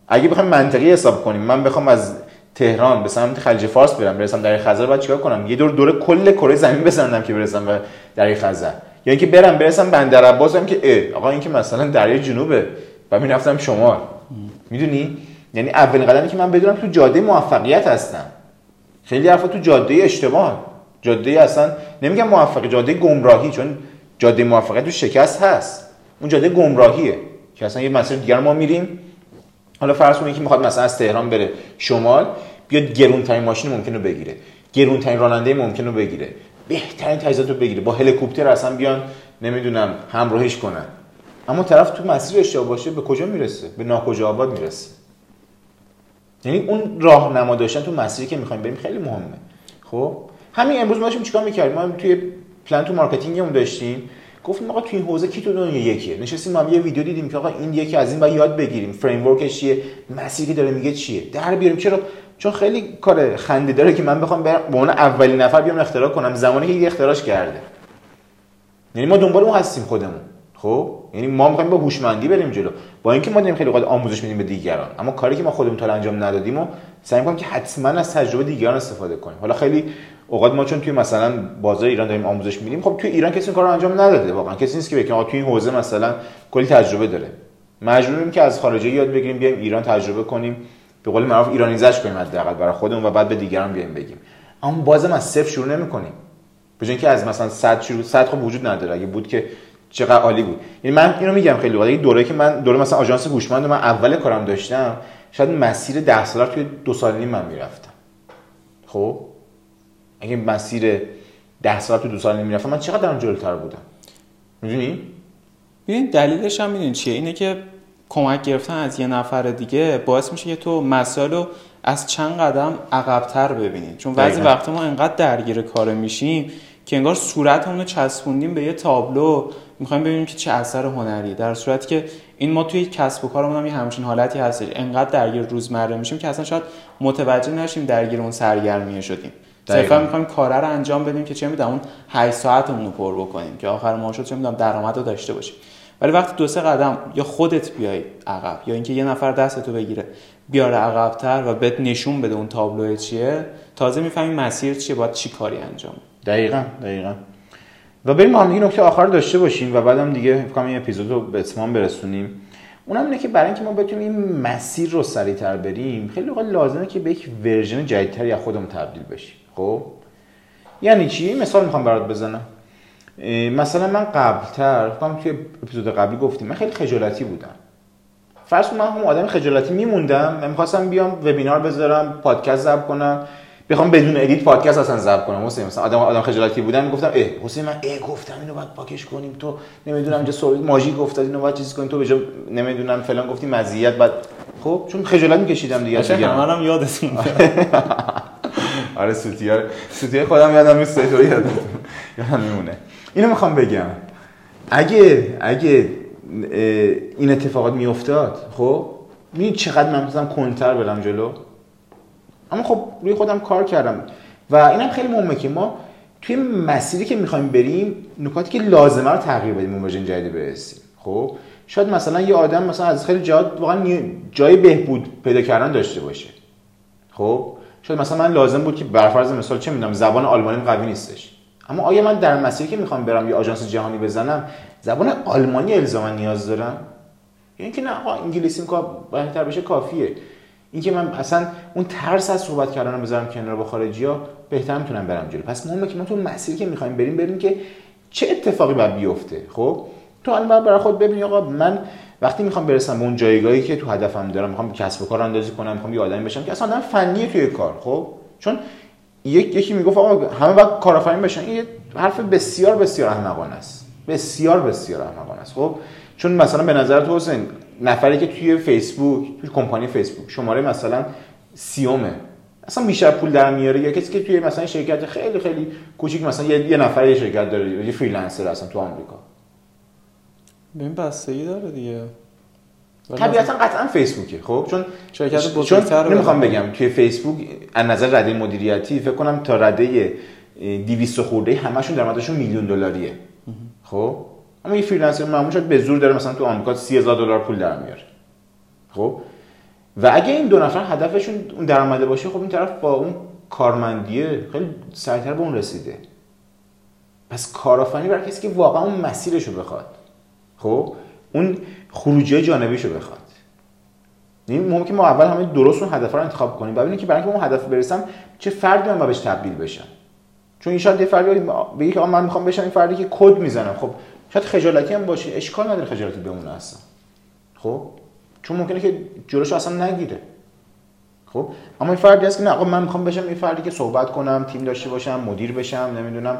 اگه بخوام منطقی حساب کنیم من بخوام از تهران به سمت خلیج فارس برم برسم در خزر بعد چیکار کنم؟ یه دور دور کل کره زمین بزنم که برسم به دریای خزر. یا اینکه برم برسم بندر عباس هم که اه آقا این که مثلا دریای جنوبه. و می‌رفتم شمال. می‌دونی؟ یعنی اولین قدمی که من بدونم تو جاده موفقیت هستم. خیلی حرفا تو جاده اشتباه. جاده اصلا نمیگم موفقی جاده گمراهی چون جاده موفقیت تو شکست هست. اون جاده گمراهیه که اصلا یه مسیر دیگر ما میریم. حالا فرض کنید که می‌خواد مثلا از تهران بره شمال بیاد گرونترین ماشین ممکنه بگیره. گرونترین راننده ممکنه بگیره. بهترین تجهیزات رو بگیره. با هلیکوپتر اصلا بیان نمی‌دونم همراهیش کنن. اما طرف تو مسیر اشتباه باشه به کجا می‌رسه؟ به ناکجا آباد می‌رسه. یعنی اون راهنما داشتن تو مسیری که می‌خوایم بریم خیلی مهمه. خب؟ همین امروز ما داشتیم چیکار می‌کردیم؟ ما توی پلان تو marketing مون داشتیم. گفتیم آقا تو این حوزه کی تو دنیا یکه؟ نشستیم ما یه ویدیو دیدیم که آقا این یکی از اینا یاد بگیریم. framework ش چیه؟ مسیری که داره میگه چیه؟ در بیاریم. چرا؟ چون خیلی کار خنده داره که من بخوام به اون اولین نفر بیام اختراع کنم. زمانی که اختراعش کرده. یعنی ما دنبال اون هستیم خودمون. خب؟ یعنی ما می‌خوایم با هوشمندی بریم جلو. با اینکه ما داریم خیلی وقت آموزش میدیم به دیگران. اما کاری که ما خودمون تا انجام ندادیم و سعی می‌کنیم که حتما از تجربه دیگران استفاده کنیم. حالا خیلی اوقات ما چون توی مثلا بازار ایران داریم آموزش میدیم خب توی ایران کسی این کارو انجام نداده. واقعا کسی نیست که بگه توی این حوزه مثلا کلی تجربه داره. مجبوریم که از خارجی یاد بگیریم بیایم ایران تجربه کنیم. به قول معروف ایرانیزش کنیم حداقل برای خودمون و بعد به دیگران بیایم بگیم. اما بازم از صفر شروع نمی‌کنیم. به اینکه از مثلا 100 شروع 100 خب وجود نداره. اگه بود که چقدر عالی بود. یعنی من اینو میگم خیلی وقت دوره که من دوره مثلا آژانس هوشمند من اول کارم داشتم شاید مسیر 10 ساله توی دو سال نیم من می‌رفتم. خب؟ اگه مسیر 10 سال تو دو سال نیم می‌رفتم من چقدر دارم جلوتر بودم؟ می‌دونی؟
ببین دلیلش هم می‌دونی چیه؟ اینه که کمک گرفتن از یه نفر دیگه باعث میشه که تو مسائل از چند قدم عقبتر ببینید چون بعضی وقتا ما انقدر درگیر کار میشیم که انگار صورتمون رو چسبوندیم به یه تابلو. می‌خوایم ببینیم که چه اثر هنری. در صورتی که این ما توی کسب و کارمون هم یه همچین حالتی هستش. انقدر درگیر روزمره میشیم که اصلا شاید متوجه نشیم درگیر اون سرگرمیه شدیم. صرفا می‌خوایم کاره رو انجام بدیم که چه می‌دونم اون 8 ساعتمون رو پر بکنیم که آخر ماه شد چه می‌دونم درآمد رو داشته باشیم. ولی وقتی دو سه قدم یا خودت بیای عقب یا اینکه یه نفر دستتو بگیره بیاره عقبتر و بهت نشون بده اون تابلو چیه تازه می‌فهمی مسیر چیه باید چی کاری انجام
دقیقا دقیقا. و بریم هم نکته آخر داشته باشیم و بعدم دیگه فکر این اپیزود رو به اتمام برسونیم. اونم اینه که برای اینکه ما بتونیم این مسیر رو سریعتر بریم خیلی وقت لازمه که به یک ورژن جدیدتری از خودمون تبدیل بشیم. خب؟ یعنی چی؟ مثال می‌خوام برات بزنم. مثلا من قبلتر فکر توی اپیزود قبلی گفتیم من خیلی خجالتی بودم. فرض من هم آدم خجالتی میموندم من می‌خواستم بیام وبینار بذارم پادکست ضبط کنم. بخوام بدون ادیت پادکست اصلا ضبط کنم. حسین مثلا آدم آدم خجالتی بودم می‌گفتم اه حسین من اه گفتم اینو باید پاکش کنیم. تو نمی‌دونم اینجا سوال ماژی گفت اینو باید چیز کنیم. تو به نمی‌دونم فلان گفتی مزیت بعد خب چون خجالت میکشیدم دیگه
دیگه. هم یادتون
آره سوتیا سوتیا خودم یادم نیست تو یادم یادم میمونه. اینو می‌خوام بگم. اگه اگه این اتفاقات میافتاد خب می چقدر من مثلا کنتر برم جلو؟ اما خب روی خودم کار کردم. و اینم خیلی مهمه که ما توی مسیری که می‌خوایم بریم نکاتی که لازمه رو تغییر بدیم اون ورژن جدید برسیم. خب؟ شاید مثلا یه آدم مثلا از خیلی جهات واقعا جای بهبود پیدا کردن داشته باشه. خب؟ شاید مثلا من لازم بود که برفرض مثال چه می‌دونم زبان آلمانی قوی نیستش. اما آیا من در مسیری که می‌خوام برم یه آژانس جهانی بزنم زبان آلمانی الزاما نیاز دارم؟ یعنی که نه آقا انگلیسی بهتر بشه کافیه. اینکه من اصلا اون ترس از صحبت کردن بذارم کنار با خارجی ها بهتر می‌تونم برم جلو. پس مهمه که ما تو مسیری که می‌خوایم بریم بریم که چه اتفاقی باید بیفته خب؟ تو الان برای خود ببین آقا من وقتی می‌خوام برسم به اون جایگاهی که تو هدفم دارم می‌خوام کسب و کار اندازی کنم می‌خوام یه آدمی بشم که اصلا آدم فنیه توی کار خب؟ چون یک یکی می‌گفت آقا همه باید کارآفرین بشن. این حرف بسیار بسیار احمقانه است. بسیار بسیار احمقانه است خب؟ چون مثلا به نظر تو حسین نفری که توی فیسبوک توی کمپانی فیسبوک شماره مثلا سیومه. اصلا بیشتر پول در میاره. یا کسی که توی مثلا شرکت خیلی خیلی کوچیک مثلا یه, یه نفر یه شرکت داره یه freelancer اصلا تو آمریکا.
ببین بستگی داره دیگه.
طبیعتا قطعا فیسبوکه خب؟ چون
شرکت بزرگتر
نمی‌خوام بگم توی فیسبوک از نظر رده مدیریتی فکر کنم تا رده 200 خورده همشون درآمدشون میلیون دلاریه. خب؟ اما یه فریلنسر معمول شد به زور داره مثلا تو آمریکا 30000 دلار پول در میاره. خب؟ و اگه این دو نفر هدفشون اون درآمده باشه خب این طرف با اون کارمندیه خیلی سریعتر به اون رسیده. پس کارآفرینی برای کسی که واقعا اون مسیرشو بخواد. خب؟ اون خروجی جانبیشو بخواد. یعنی ممکن ما اول همه درست اون هدف رو انتخاب کنیم ببینیم که برای اینکه اون هدف برسم چه فردی من بهش تبدیل بشم؟ چون این شاید یه فردی بگه که من می‌خوام بشم این فردی که کد می‌زنم. خب شاید خجالتی هم باشه. اشکال نداره خجالتی بمونه اصلا. خب؟ چون ممکنه که جلوش اصلا نگیره. خب؟ اما این فردی هست که نه آقا من می‌خوام بشم این فردی که صحبت کنم تیم داشته باشم مدیر بشم نمی‌دونم.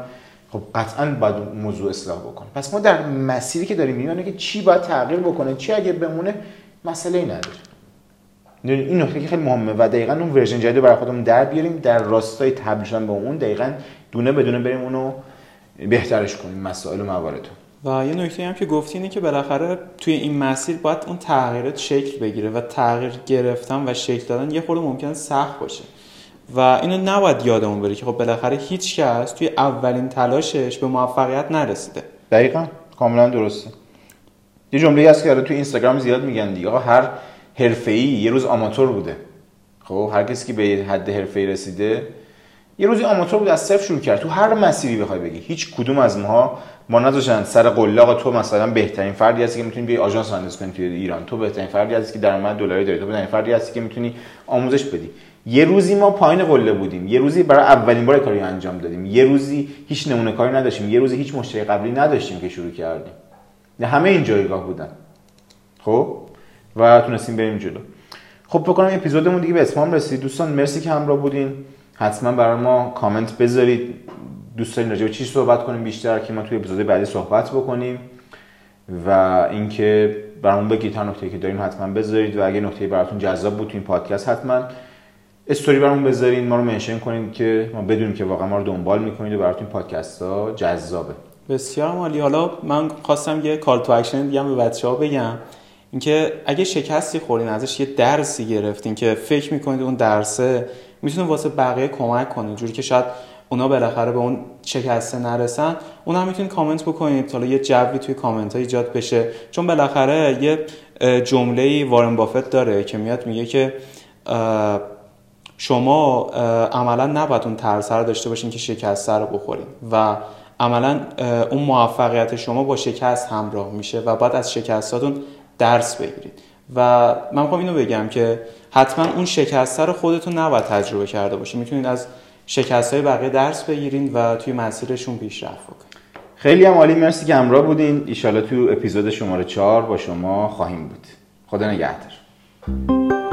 خب قطعا باید موضوع اصلاح بکنه پس ما در مسیری که داریم می‌بینیم که چی باید تغییر بکنه چی اگه بمونه مسئله ای نداره. این نکته که خیلی مهمه و دقیقا اون ورژن جدید برای خودمون در بیاریم در راستای تبدیل شدن به اون دقیقا دونه بدونه بریم اونو بهترش کنیم مسائل و موارد
و یه نکته هم که گفتی اینه که بالاخره توی این مسیر باید اون تغییرات شکل بگیره و تغییر گرفتن و شکل دادن یه خورده ممکنه سخت باشه. و اینو نباید یادمون بره که خب بالاخره هیچ کس توی اولین تلاشش به موفقیت نرسیده.
دقیقا. کاملا درسته. یه جمله هست که توی اینستاگرام زیاد میگن دیگه. هر حرفه‌ای یه روز آماتور بوده. خب هر کسی که به حد حرفه‌ای رسیده یه روزی آماتور بود از صفر شروع کرد. تو هر مسیری بخوای بگی هیچ کدوم از ماها ما نذاشتن سر قله تو مثلا بهترین فردی هستی که می‌تونی بیای آژانس اندازی کنی توی ایران. تو بهترین فردی هستی که درآمد دلاری داری. تو بهترین فردی هستی که می‌تونی آموزش بدی. یه روزی ما پایین قله بودیم. یه روزی برای اولین بار کاری انجام دادیم. یه روزی هیچ نمونه کاری نداشتیم. یه روزی هیچ مشتری قبلی نداشتیم که شروع کردیم. همه این جایگاه بودن. خب؟ و تونستیم بریم جلو. خب فکر کنم اپیزودمون دیگه به اتمام رسید دوستان مرسی که همراه بودین. حتما برای ما کامنت بذارید. دوست دارین راجع به چی صحبت کنیم بیشتر که ما توی اپیزود بعدی صحبت بکنیم. و اینکه برامون بگید هر نکته که داریم حتما بذارید و اگه نکته براتون جذاب بود تو این پادکست حتما استوری برامون بذارین ما رو منشن کنید که ما بدونیم که واقعا ما رو دنبال می‌کنید و براتون پادکست ها جذابه.
بسیار عالی حالا من خواستم یه call to action دیگه به بچه‌ها بگم. اینکه اگه شکستی خوردین ازش یه درسی گرفتین که فکر می‌کنید اون درسه می‌تونه واسه بقیه کمک کنه جوری که شاید اونا بالاخره به اون شکسته نرسن. اون هم می‌تونید کامنت بکنید حالا یه جوی توی کامنت ها ایجاد بشه. چون بالاخره یه جمله وارن بافت داره که میاد میگه که شما عملا نباید اون ترس رو داشته باشین که شکسته رو بخورین و عملا اون موفقیت شما با شکست همراه میشه و باید از شکستاتون درس بگیرید. و من می‌خوام اینو بگم که حتما اون شکسته رو خودتون نباید تجربه کرده باشین. می‌تونید از شکست های بقیه درس بگیرین و توی مسیرشون پیشرفت بکنین.
خیلی هم عالی. مرسی که همراه بودین. ایشالا تو اپیزود شماره چهار با شما خواهیم بود. خدا نگهدار.